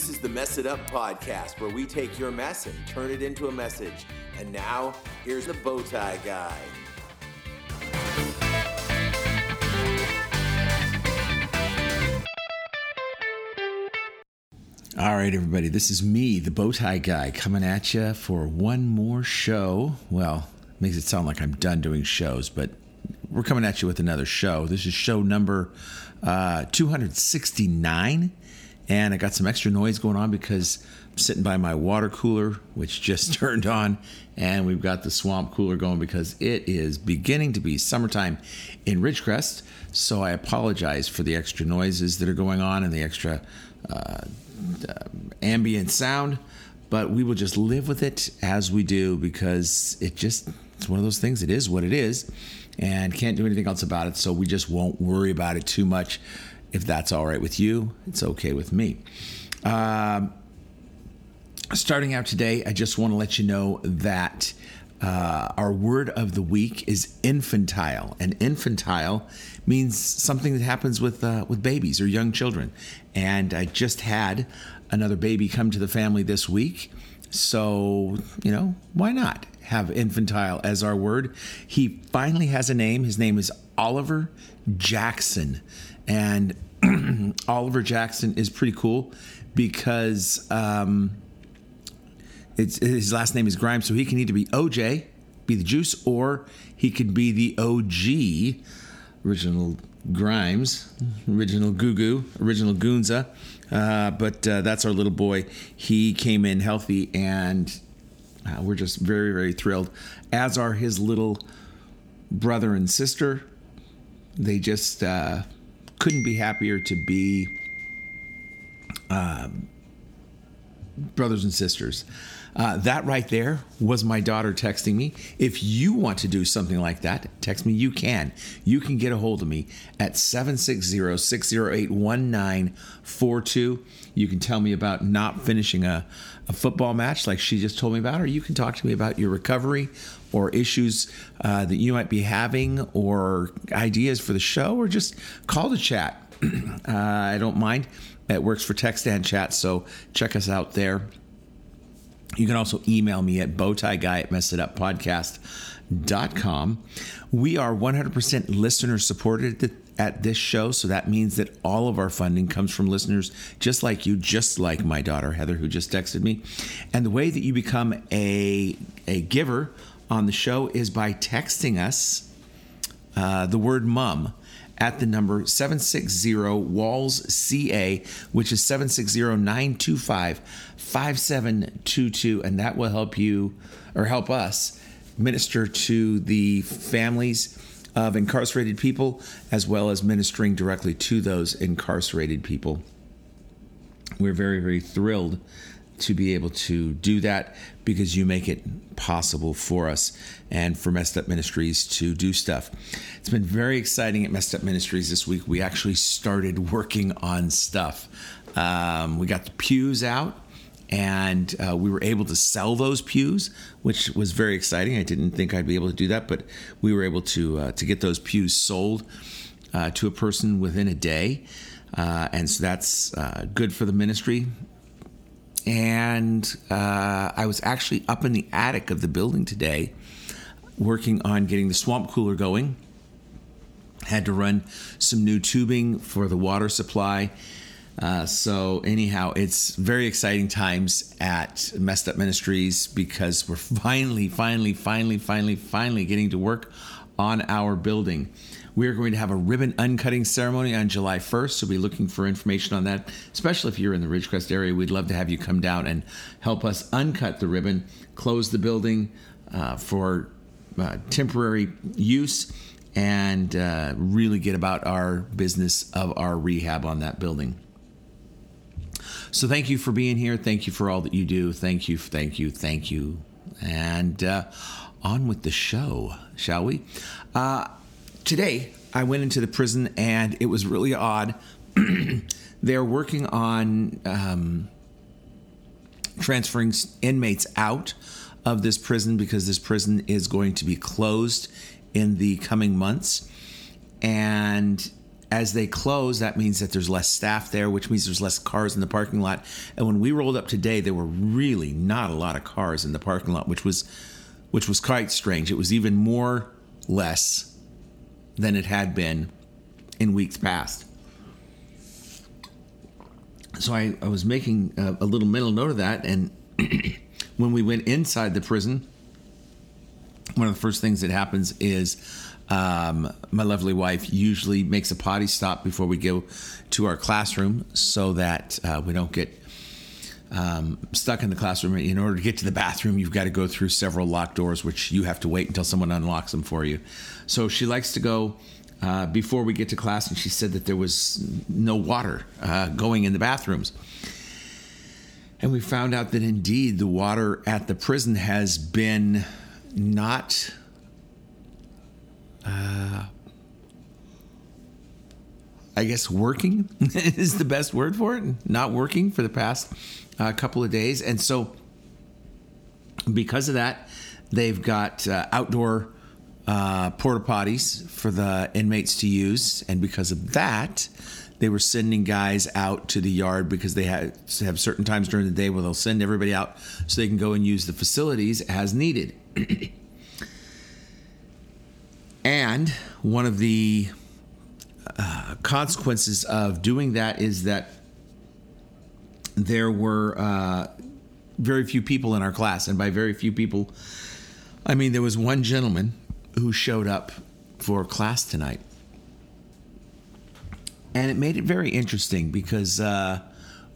This is the Mess It Up podcast where we take your mess and turn it into a message. And now, here's the Bowtie Guy. All right, everybody, this is me, the Bowtie Guy, coming at you for one more show. Well, makes it sound like I'm done doing shows, but we're coming at you with another show. This is show number uh, 269, and I got some extra noise going on because I'm sitting by my water cooler, which just turned on, and we've got the swamp cooler going because it is beginning to be summertime in Ridgecrest. So I apologize for the extra noises that are going on and the extra uh, uh, ambient sound, but we will just live with it as we do because it just it's one of those things. It is what it is, and can't do anything else about it. So we just won't worry about it too much. If that's all right with you, it's okay with me. Um, starting out today, I just want to let you know that uh, our word of the week is infantile, and infantile means something that happens with uh, with babies or young children. And I just had another baby come to the family this week, so you know why not have infantile as our word? He finally has a name. His name is Oliver Jackson, and Oliver Jackson is pretty cool because. Um, it's, his last name is Grimes, so he can either be OJ, be the juice, or he could be the OG, original Grimes, original Goo goo, original Goonza. Uh, but uh, that's our little boy. He came in healthy, and uh, we're just very, very thrilled. As are his little brother and sister. They just uh, couldn't be happier to be um, brothers and sisters. Uh, that right there was my daughter texting me. If you want to do something like that, text me. You can. You can get a hold of me at 760 608 1942. You can tell me about not finishing a, a, football match like she just told me about, or you can talk to me about your recovery or issues uh, that you might be having or ideas for the show, or just call the chat. uh, I don't mind. It works for text and chat, so check us out there. You can also email me at bowtieguy at messituppodcast.com. We are 100% listener supported at this show, so that means that all of our funding comes from listeners just like you, just like my daughter Heather, who just texted me. And the way that you become a, a giver on the show is by texting us uh, the word mum at the number 760 Walls CA, which is 760 925 5722. And that will help you or help us minister to the families of incarcerated people as well as ministering directly to those incarcerated people. We're very, very thrilled to be able to do that because you make it possible for us and for Messed Up Ministries to do stuff. It's been very exciting at Messed Up Ministries this week. We actually started working on stuff. Um, we got the pews out and uh, we were able to sell those pews, which was very exciting. I didn't think I'd be able to do that, but we were able to uh, to get those pews sold uh, to a person within a day, uh, and so that's uh, good for the ministry and uh, I was actually up in the attic of the building today working on getting the swamp cooler going. Had to run some new tubing for the water supply. Uh, so, anyhow, it's very exciting times at Messed Up Ministries because we're finally, finally, finally, finally, finally getting to work on our building. We're going to have a ribbon uncutting ceremony on July 1st, so be looking for information on that, especially if you're in the Ridgecrest area. We'd love to have you come down and help us uncut the ribbon, close the building uh, for uh, temporary use, and uh, really get about our business of our rehab on that building. So thank you for being here. Thank you for all that you do. Thank you, thank you, thank you. And uh, on with the show, shall we? Uh, today I went into the prison and it was really odd. They're working on um, transferring inmates out of this prison because this prison is going to be closed in the coming months. And as they close, that means that there's less staff there, which means there's less cars in the parking lot. And when we rolled up today, there were really not a lot of cars in the parking lot, which was which was quite strange. It was even more less than it had been in weeks past. So I, I was making a, a little mental note of that, and when we went inside the prison, one of the first things that happens is um, my lovely wife usually makes a potty stop before we go to our classroom so that uh, we don't get um, stuck in the classroom. In order to get to the bathroom, you've got to go through several locked doors, which you have to wait until someone unlocks them for you. So she likes to go uh, before we get to class, and she said that there was no water uh, going in the bathrooms. And we found out that indeed the water at the prison has been not uh, I guess working is the best word for it. Not working for the past uh, couple of days, and so because of that, they've got uh, outdoor uh, porta potties for the inmates to use, and because of that, they were sending guys out to the yard because they had have certain times during the day where they'll send everybody out so they can go and use the facilities as needed. And one of the uh, consequences of doing that is that there were uh, very few people in our class. And by very few people, I mean there was one gentleman who showed up for class tonight. And it made it very interesting because uh,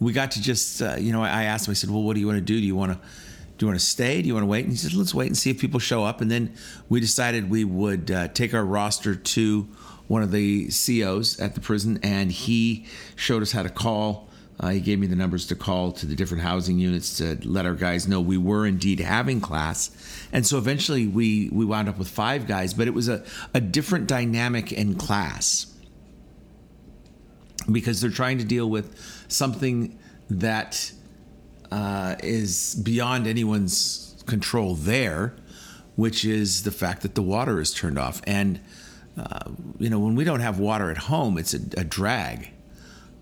we got to just, uh, you know, I asked him, I said, well, what do you want to do? Do you want to do you want to stay? Do you want to wait? And he said, let's wait and see if people show up. And then we decided we would uh, take our roster to one of the COs at the prison, and he showed us how to call. Uh, he gave me the numbers to call to the different housing units to let our guys know we were indeed having class. And so eventually we, we wound up with five guys, but it was a, a different dynamic in class because they're trying to deal with something that uh, is beyond anyone's control there, which is the fact that the water is turned off. And, uh, you know, when we don't have water at home, it's a, a, drag.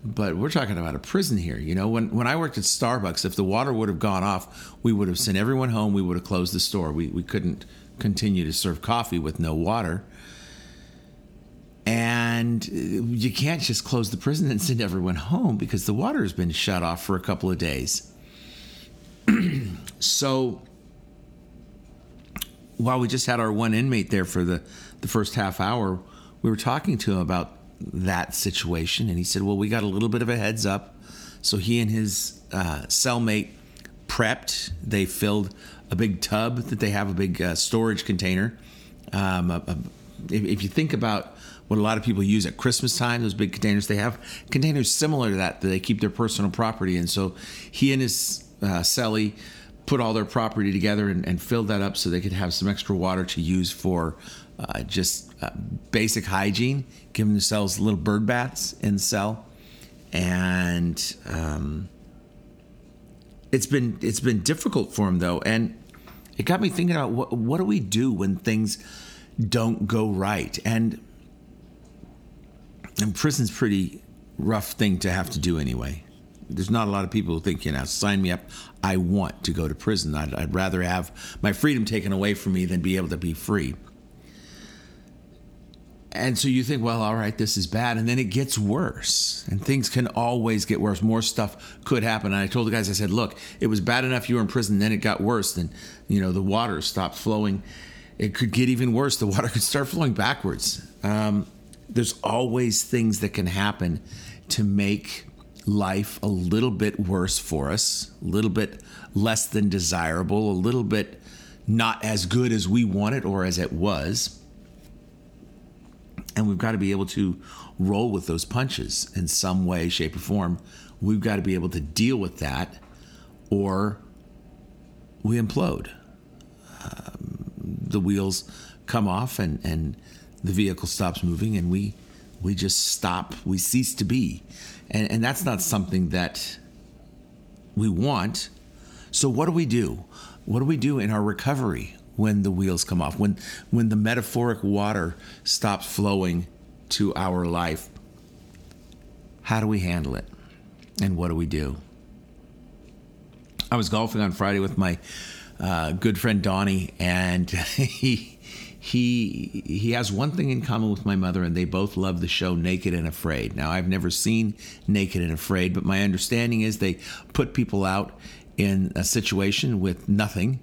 But we're talking about a prison here. You know, when, when I worked at Starbucks, if the water would have gone off, we would have sent everyone home. We would have closed the store. We, we couldn't continue to serve coffee with no water. And uh, you can't just close the prison and send everyone home because the water has been shut off for a couple of days. so while we just had our one inmate there for the, the first half hour, we were talking to him about that situation, and he said, Well, we got a little bit of a heads up. So he and his uh, cellmate prepped. They filled a big tub that they have, a big uh, storage container. Um, a, a, if, if you think about what a lot of people use at Christmas time, those big containers, they have containers similar to that that they keep their personal property in. So he and his uh, Selly put all their property together and, and, filled that up so they could have some extra water to use for uh, just uh, basic hygiene, giving themselves little bird baths in the cell, and um, it's been it's been difficult for them though, and it got me thinking about what what do we do when things don't go right, and and prison's pretty rough thing to have to do anyway there's not a lot of people who think, you know, sign me up. I want to go to prison. I'd, I'd rather have my freedom taken away from me than be able to be free. And so you think, well, all right, this is bad. And then it gets worse. And things can always get worse. More stuff could happen. And I told the guys, I said, look, it was bad enough you were in prison, then it got worse. Then, you know, the water stopped flowing. It could get even worse. The water could start flowing backwards. Um, there's always things that can happen to make life a little bit worse for us, a little bit less than desirable, a little bit not as good as we wanted or as it was. And we've got to be able to roll with those punches in some way, shape, or form. We've got to be able to deal with that or we implode. Um, the wheels come off and, and the vehicle stops moving and we we just stop we cease to be and, and that's not something that we want. So, what do we do? What do we do in our recovery when the wheels come off? When, when the metaphoric water stops flowing to our life? how do we handle it? And what do we do? I was golfing on Friday with my uh, good friend Donnie, and he he he has one thing in common with my mother, and they both love the show Naked and Afraid. Now, I've never seen Naked and Afraid, but my understanding is they put people out in a situation with nothing,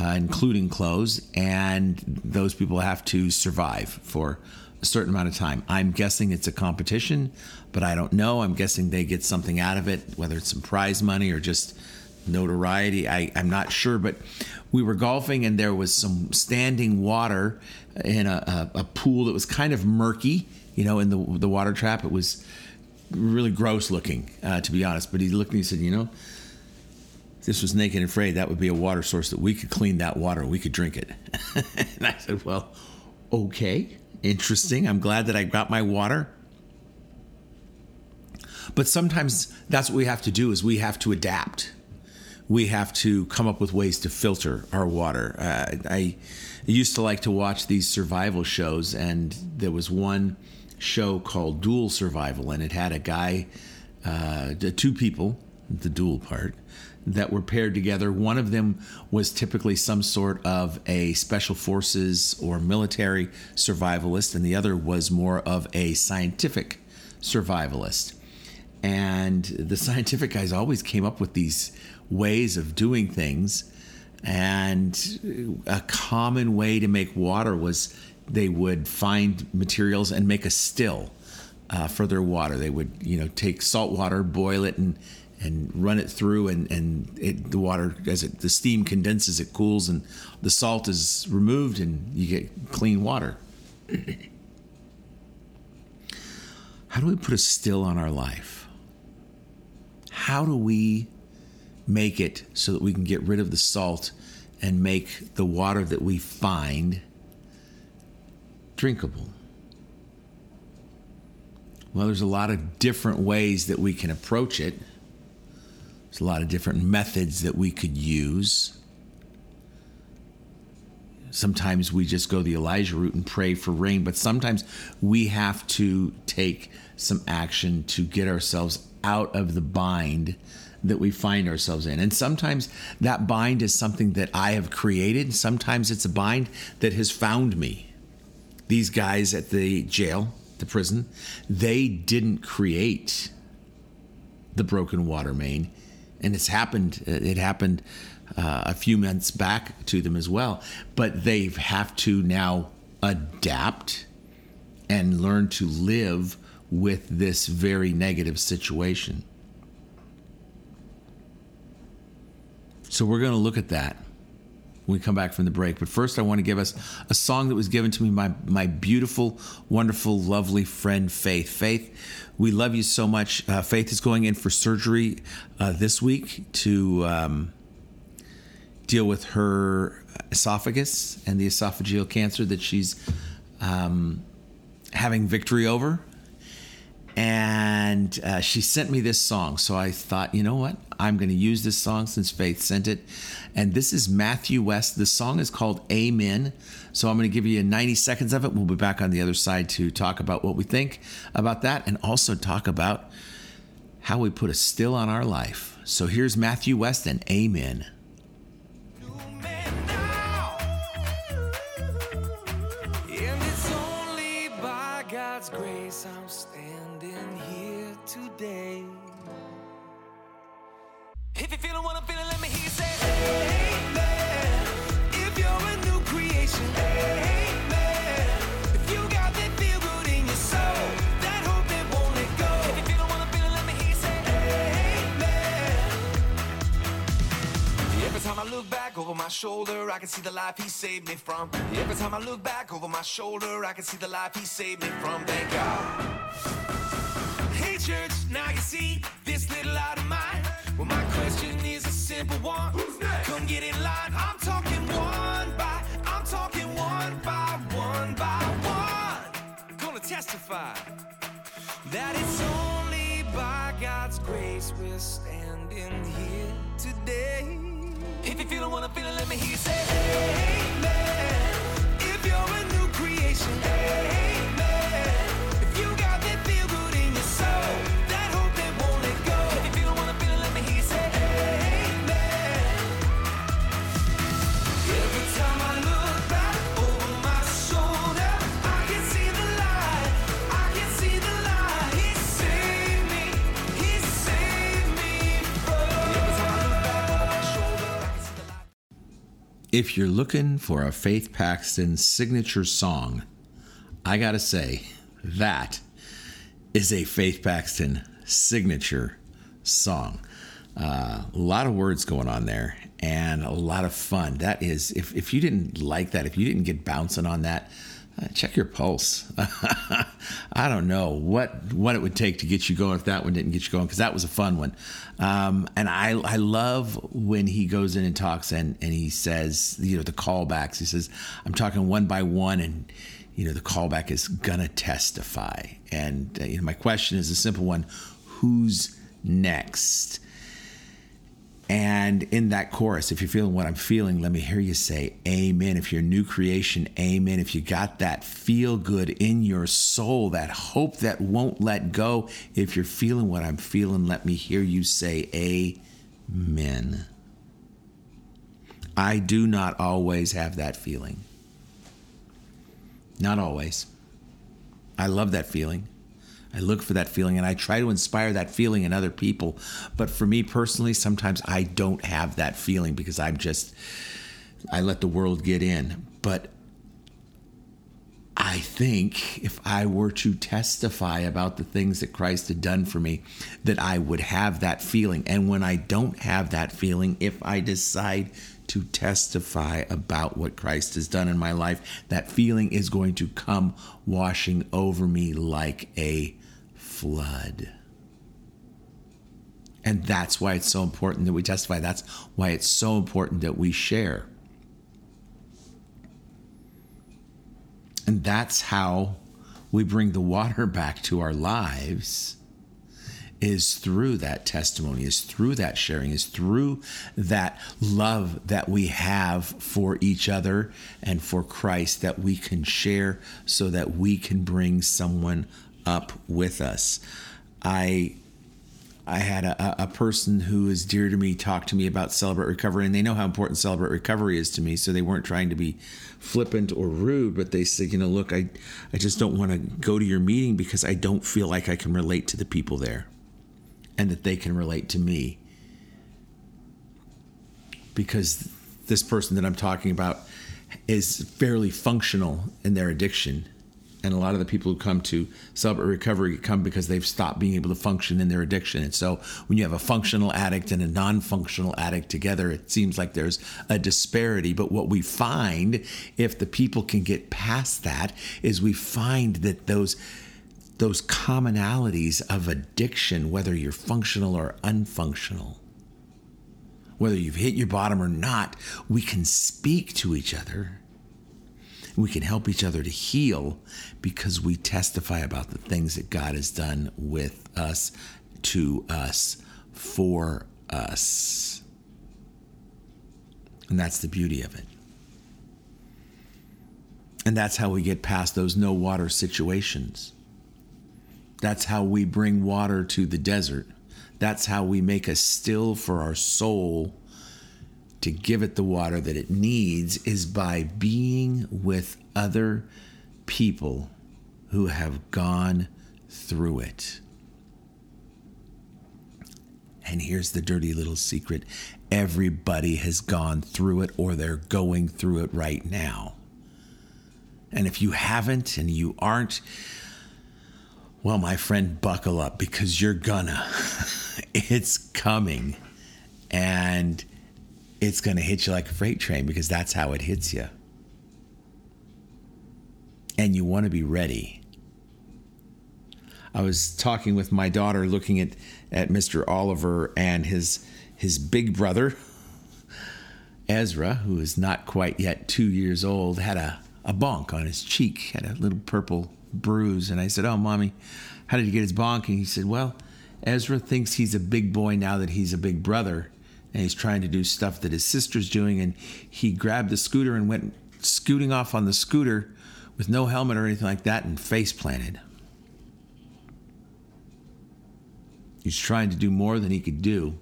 uh, including clothes, and those people have to survive for a certain amount of time. I'm guessing it's a competition, but I don't know. I'm guessing they get something out of it, whether it's some prize money or just notoriety. I, I'm not sure, but we were golfing and there was some standing water in a, a, a pool that was kind of murky, you know, in the, the water trap. It was really gross looking, uh, to be honest. But he looked and he said, you know, this was naked and afraid, that would be a water source that we could clean that water. We could drink it. and I said, well, okay, interesting. I'm glad that I got my water. But sometimes that's what we have to do is we have to adapt we have to come up with ways to filter our water. Uh, I used to like to watch these survival shows, and there was one show called Dual Survival, and it had a guy, uh, two people, the dual part, that were paired together. One of them was typically some sort of a special forces or military survivalist, and the other was more of a scientific survivalist. And the scientific guys always came up with these ways of doing things. And a common way to make water was they would find materials and make a still uh, for their water. They would, you know, take salt water, boil it, and and run it through, and and it, the water as it the steam condenses, it cools, and the salt is removed, and you get clean water. How do we put a still on our life? How do we make it so that we can get rid of the salt and make the water that we find drinkable. Well, there's a lot of different ways that we can approach it. There's a lot of different methods that we could use. Sometimes we just go the Elijah route and pray for rain, but sometimes we have to take some action to get ourselves out of the bind that we find ourselves in. And sometimes that bind is something that I have created, sometimes it's a bind that has found me. These guys at the jail, the prison, they didn't create the broken water main. And it's happened, it happened uh, a few months back to them as well. But they have to now adapt and learn to live with this very negative situation. So we're going to look at that when we come back from the break. But first, I want to give us a song that was given to me by my beautiful, wonderful, lovely friend Faith. Faith, we love you so much. Uh, Faith is going in for surgery uh, this week to um, deal with her esophagus and the esophageal cancer that she's um, having victory over and uh, she sent me this song. So I thought, you know what? I'm going to use this song since Faith sent it. And this is Matthew West. The song is called Amen. So I'm going to give you 90 seconds of it. We'll be back on the other side to talk about what we think about that and also talk about how we put a still on our life. So here's Matthew West and Amen. God's grace, I'm standing here today. If you're feeling what I'm feeling, let me hear you say, hey. My shoulder, I can see the life he saved me from. Every time I look back over my shoulder, I can see the life he saved me from. Thank God. Hey, church, now you see this little light of mine. Well, my question is a simple one. Who's next? Come get in line. I'm talking one by, I'm talking one by one by one. Gonna testify that it's only by God's grace we're standing here today. If you feel what I'm feeling, let me hear you say, Amen. If you're looking for a Faith Paxton signature song, I gotta say, that is a Faith Paxton signature song. Uh, a lot of words going on there and a lot of fun. That is, if, if you didn't like that, if you didn't get bouncing on that, uh, check your pulse. I don't know what what it would take to get you going if that one didn't get you going because that was a fun one. Um, and I I love when he goes in and talks and and he says you know the callbacks. He says I'm talking one by one and you know the callback is gonna testify. And uh, you know my question is a simple one: Who's next? And in that chorus, if you're feeling what I'm feeling, let me hear you say amen. If you're new creation, amen. If you got that feel good in your soul, that hope that won't let go, if you're feeling what I'm feeling, let me hear you say amen. I do not always have that feeling. Not always. I love that feeling. I look for that feeling and I try to inspire that feeling in other people. But for me personally, sometimes I don't have that feeling because I'm just, I let the world get in. But I think if I were to testify about the things that Christ had done for me, that I would have that feeling. And when I don't have that feeling, if I decide to testify about what Christ has done in my life, that feeling is going to come washing over me like a flood. And that's why it's so important that we testify. That's why it's so important that we share. And that's how we bring the water back to our lives is through that testimony, is through that sharing, is through that love that we have for each other and for Christ that we can share so that we can bring someone up with us. I I had a, a person who is dear to me talk to me about Celebrate Recovery, and they know how important Celebrate Recovery is to me. So they weren't trying to be flippant or rude, but they said, you know, look, I, I just don't want to go to your meeting because I don't feel like I can relate to the people there and that they can relate to me. Because this person that I'm talking about is fairly functional in their addiction and a lot of the people who come to celebrate recovery come because they've stopped being able to function in their addiction. And so when you have a functional addict and a non functional addict together, it seems like there's a disparity. But what we find, if the people can get past that, is we find that those those commonalities of addiction, whether you're functional or unfunctional, whether you've hit your bottom or not, we can speak to each other we can help each other to heal because we testify about the things that God has done with us, to us, for us. And that's the beauty of it. And that's how we get past those no water situations. That's how we bring water to the desert. That's how we make a still for our soul to give it the water that it needs is by being with other people who have gone through it. And here's the dirty little secret everybody has gone through it or they're going through it right now. And if you haven't and you aren't, well, my friend, buckle up because you're gonna. it's coming. And it's going to hit you like a freight train because that's how it hits you. And you want to be ready. I was talking with my daughter looking at, at Mr. Oliver and his his big brother, Ezra, who is not quite yet two years old, had a, a bonk on his cheek, had a little purple bruise. And I said, Oh, mommy, how did he get his bonk? And he said, Well, Ezra thinks he's a big boy now that he's a big brother and he's trying to do stuff that his sister's doing. And he grabbed the scooter and went scooting off on the scooter with no helmet or anything like that and face planted. He's trying to do more than he could do.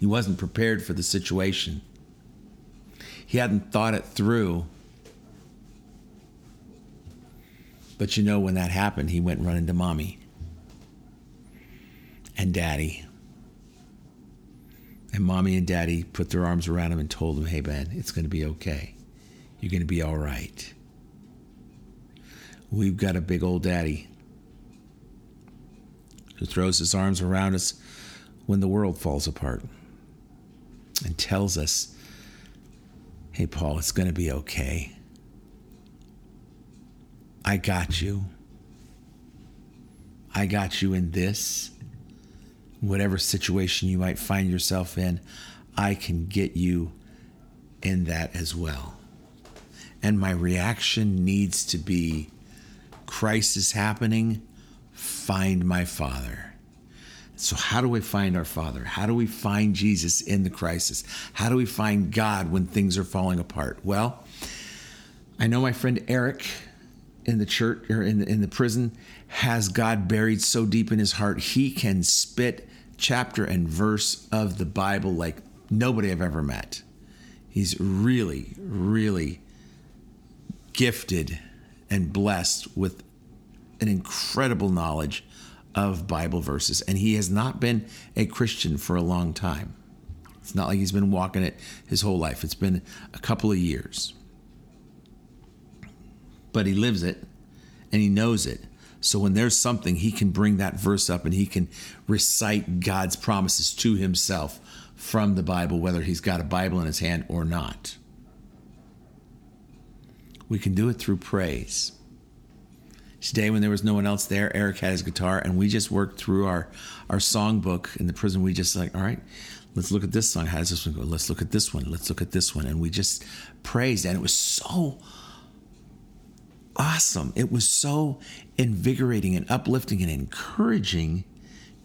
He wasn't prepared for the situation. He hadn't thought it through. But you know when that happened he went running to mommy and daddy And mommy and daddy put their arms around him and told him, hey, Ben, it's going to be okay. You're going to be all right. We've got a big old daddy who throws his arms around us when the world falls apart and tells us, hey, Paul, it's going to be okay. I got you. I got you in this. Whatever situation you might find yourself in, I can get you in that as well. And my reaction needs to be crisis happening, find my Father. So, how do we find our Father? How do we find Jesus in the crisis? How do we find God when things are falling apart? Well, I know my friend Eric in the church or in the, in the prison has God buried so deep in his heart, he can spit chapter and verse of the Bible like nobody I've ever met. He's really, really gifted and blessed with an incredible knowledge of Bible verses. And he has not been a Christian for a long time. It's not like he's been walking it his whole life, it's been a couple of years. But he lives it and he knows it. So when there's something, he can bring that verse up and he can recite God's promises to himself from the Bible, whether he's got a Bible in his hand or not. We can do it through praise. Today, when there was no one else there, Eric had his guitar, and we just worked through our our songbook in the prison. We just like, all right, let's look at this song. How does this one go? Let's look at this one. Let's look at this one, and we just praised, and it was so awesome. It was so invigorating and uplifting and encouraging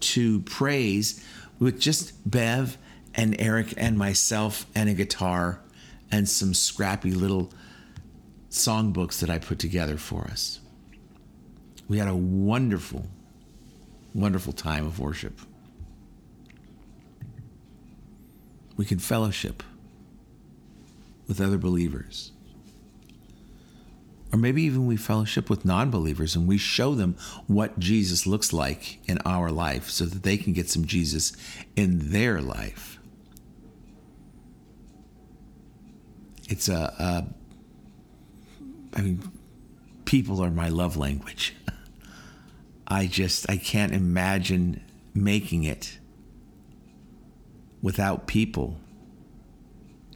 to praise with just Bev and Eric and myself and a guitar and some scrappy little songbooks that I put together for us. We had a wonderful, wonderful time of worship. We could fellowship with other believers. Or maybe even we fellowship with non believers and we show them what Jesus looks like in our life so that they can get some Jesus in their life. It's a, a I mean, people are my love language. I just, I can't imagine making it without people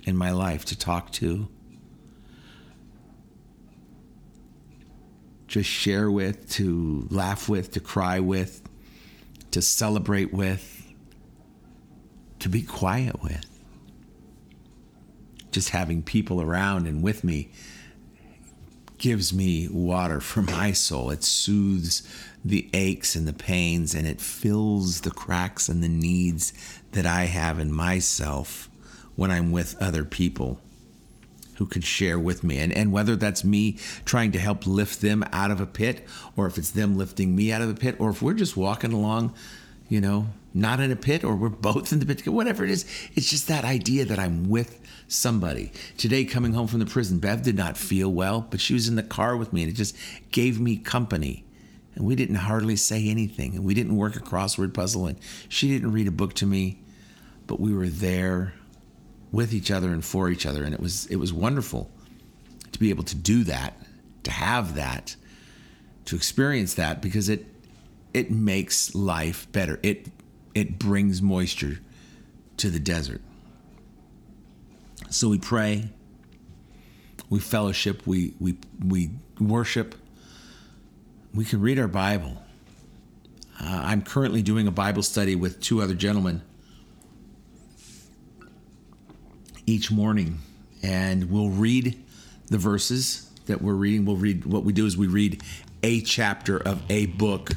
in my life to talk to, just share with, to laugh with, to cry with, to celebrate with, to be quiet with. Just having people around and with me gives me water for my soul. It soothes the aches and the pains and it fills the cracks and the needs that I have in myself when I'm with other people who could share with me. And, and whether that's me trying to help lift them out of a pit, or if it's them lifting me out of a pit, or if we're just walking along, you know, not in a pit, or we're both in the pit, whatever it is, it's just that idea that I'm with somebody. Today, coming home from the prison, Bev did not feel well, but she was in the car with me, and it just gave me company. And we didn't hardly say anything, and we didn't work a crossword puzzle, and she didn't read a book to me, but we were there with each other and for each other. And it was it was wonderful to be able to do that to have that to experience that because it it makes life better. It it brings moisture to the desert. So we pray we fellowship we we we worship. We can read our bible. Uh, i'm currently doing a bible study with two other gentlemen each morning and we'll read the verses that we're reading. We'll read what we do is we read a chapter of a book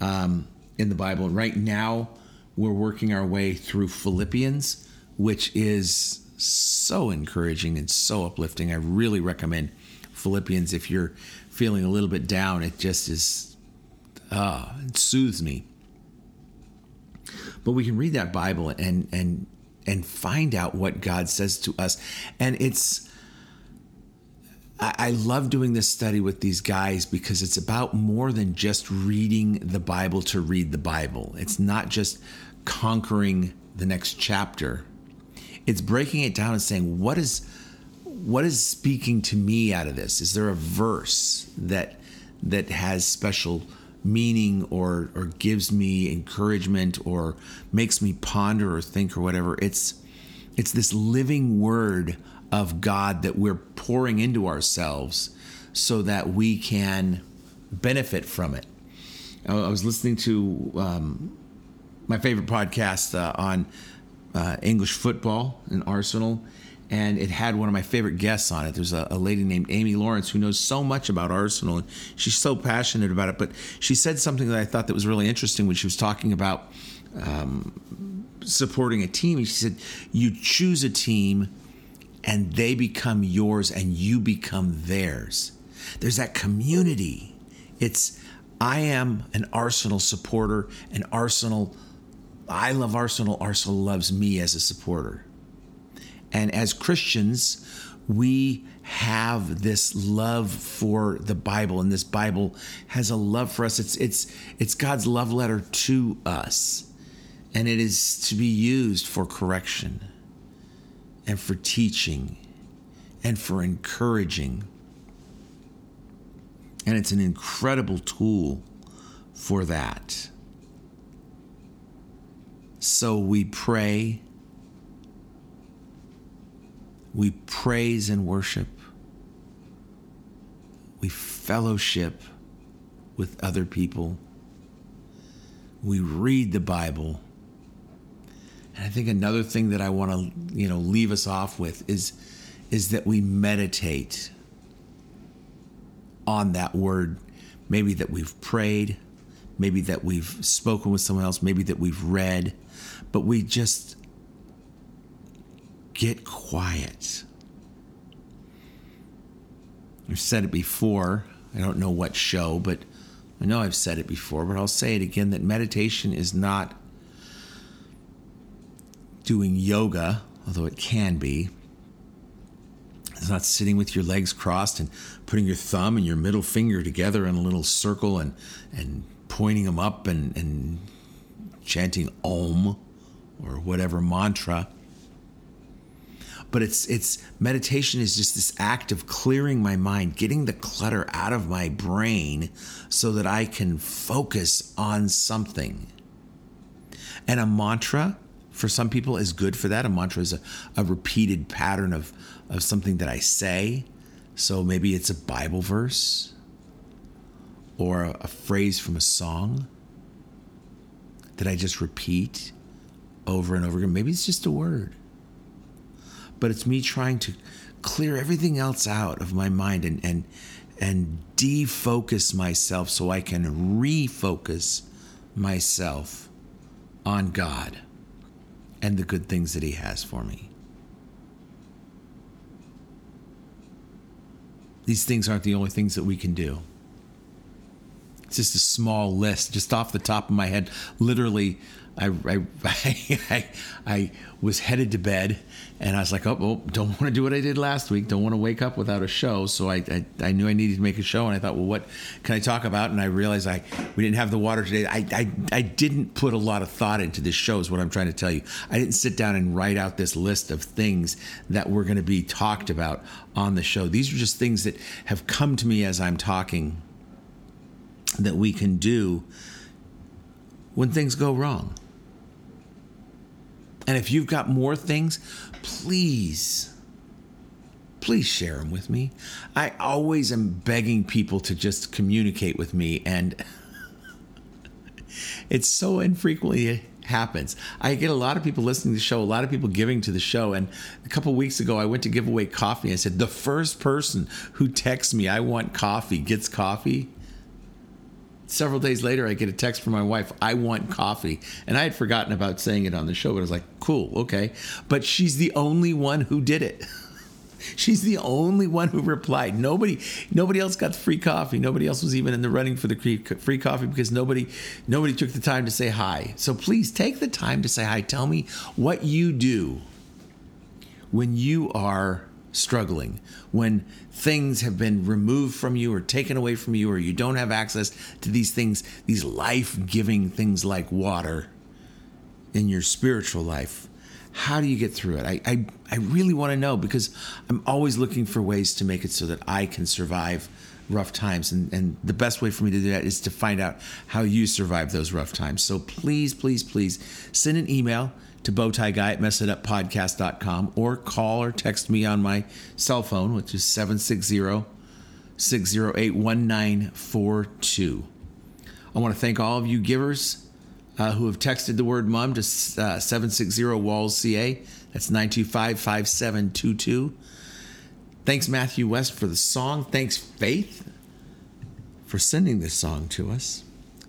um, in the Bible. Right now, we're working our way through Philippians, which is so encouraging and so uplifting. I really recommend Philippians if you're feeling a little bit down. It just is, uh, it soothes me. But we can read that Bible and and and find out what God says to us. And it's, I love doing this study with these guys because it's about more than just reading the Bible to read the Bible. It's not just conquering the next chapter it's breaking it down and saying what is what is speaking to me out of this? Is there a verse that that has special meaning or or gives me encouragement or makes me ponder or think or whatever? It's it's this living word of God that we're pouring into ourselves so that we can benefit from it. I was listening to um, my favorite podcast uh, on uh, English football and Arsenal, and it had one of my favorite guests on it. There's a, a, lady named Amy Lawrence who knows so much about Arsenal, and she's so passionate about it. But she said something that I thought that was really interesting when she was talking about um, supporting a team. She said, "You choose a team." And they become yours, and you become theirs. There's that community. It's I am an Arsenal supporter, and Arsenal, I love Arsenal. Arsenal loves me as a supporter. And as Christians, we have this love for the Bible, and this Bible has a love for us. It's it's it's God's love letter to us, and it is to be used for correction, and for teaching, and for encouraging and it's an incredible tool for that. So we pray, we praise and worship, we fellowship with other people, we read the Bible. And I think another thing that I want to, you know, leave us off with is is that we meditate on that word, maybe that we've prayed, maybe that we've spoken with someone else, maybe that we've read, but we just get quiet. I've said it before. I don't know what show, but I know I've said it before, but I'll say it again that meditation is not doing yoga, although it can be. It's not sitting with your legs crossed and putting your thumb and your middle finger together in a little circle and, and pointing them up and, and chanting Om or whatever mantra. But it's it's meditation is just this act of clearing my mind, getting the clutter out of my brain so that I can focus on something. And a mantra for some people is good for that. A mantra is a, a repeated pattern of, of something that I say. So maybe it's a Bible verse or a, a phrase from a song that I just repeat over and over again. Maybe it's just a word. But it's me trying to clear everything else out of my mind and and and defocus myself so I can refocus myself on God and the good things that He has for me. These things aren't the only things that we can do. It's just a small list, just off the top of my head. Literally, I, I, I, I, was headed to bed and I was like, oh, don't want to do what I did last week. Don't want to wake up without a show. So I, I, I, knew I needed to make a show and I thought, well, what can I talk about? And I realized I we didn't have the water today. I, I, I didn't put a lot of thought into this show is what I'm trying to tell you. I didn't sit down and write out this list of things that were going to be talked about on the show. These are just things that have come to me as I'm talking that we can do when things go wrong. And if you've got more things, please, please share them with me. I always am begging people to just communicate with me, and it's so infrequently happens. I get a lot of people listening to the show, a lot of people giving to the show. And a couple weeks ago, I went to give away coffee. I said, the first person who texts me, I want coffee, gets coffee several days later, I get a text from my wife, I want coffee. And I had forgotten about saying it on the show, but I was like, cool, okay. But she's the only one who did it. She's the only one who replied. Nobody, nobody else got free coffee. Nobody else was even in the running for the free coffee because nobody, nobody took the time to say hi. So please take the time to say hi. Tell me what you do when you are struggling, when things have been removed from you or taken away from you, or you don't have access to these things, these life giving things like water in your spiritual life, how do you get through it? I, I, I really want to know because I'm always looking for ways to make it so that I can survive rough times. And, and the best way for me to do that is to find out how you survive those rough times. So please, please, please send an email to bowtie guy at messituppodcast.com or call or text me on my cell phone, which is 760 608 1942. I want to thank all of you givers uh, who have texted the word mom to uh, 760 Walls CA. That's 925 5722. Thanks, Matthew West, for the song. Thanks, Faith, for sending this song to us.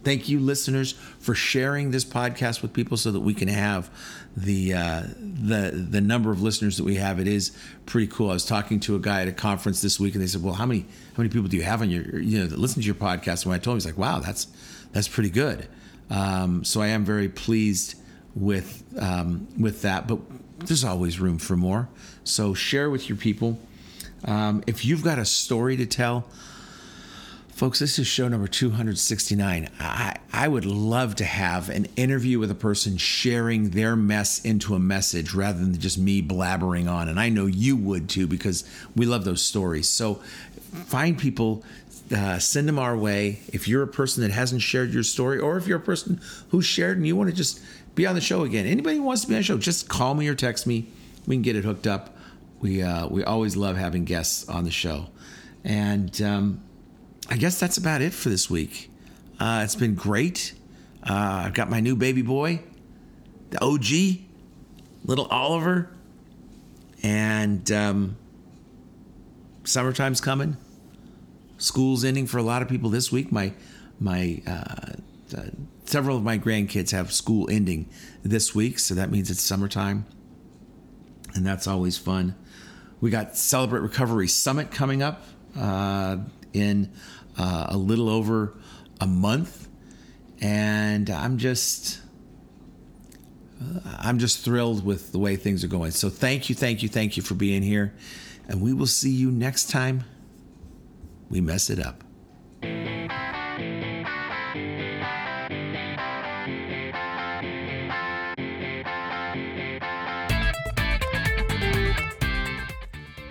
Thank you, listeners, for sharing this podcast with people so that we can have the uh, the the number of listeners that we have. It is pretty cool. I was talking to a guy at a conference this week, and they said, "Well, how many how many people do you have on your you know listen to your podcast?" And when I told him, he's like, "Wow, that's that's pretty good." Um, so I am very pleased with um, with that, but there's always room for more. So share with your people. Um, if you've got a story to tell, folks, this is show number 269. I, I would love to have an interview with a person sharing their mess into a message rather than just me blabbering on. And I know you would too because we love those stories. So find people uh, send them our way. If you're a person that hasn't shared your story, or if you're a person who shared and you want to just be on the show again, anybody who wants to be on the show, just call me or text me. We can get it hooked up. We uh, we always love having guests on the show, and um, I guess that's about it for this week. Uh, it's been great. Uh, I've got my new baby boy, the OG, little Oliver, and um, summertime's coming school's ending for a lot of people this week. My my uh, uh, several of my grandkids have school ending this week, so that means it's summertime, and that's always fun. We got Celebrate Recovery Summit coming up uh, in uh, a little over a month, and I'm just. I'm just thrilled with the way things are going. So, thank you, thank you, thank you for being here. And we will see you next time we mess it up.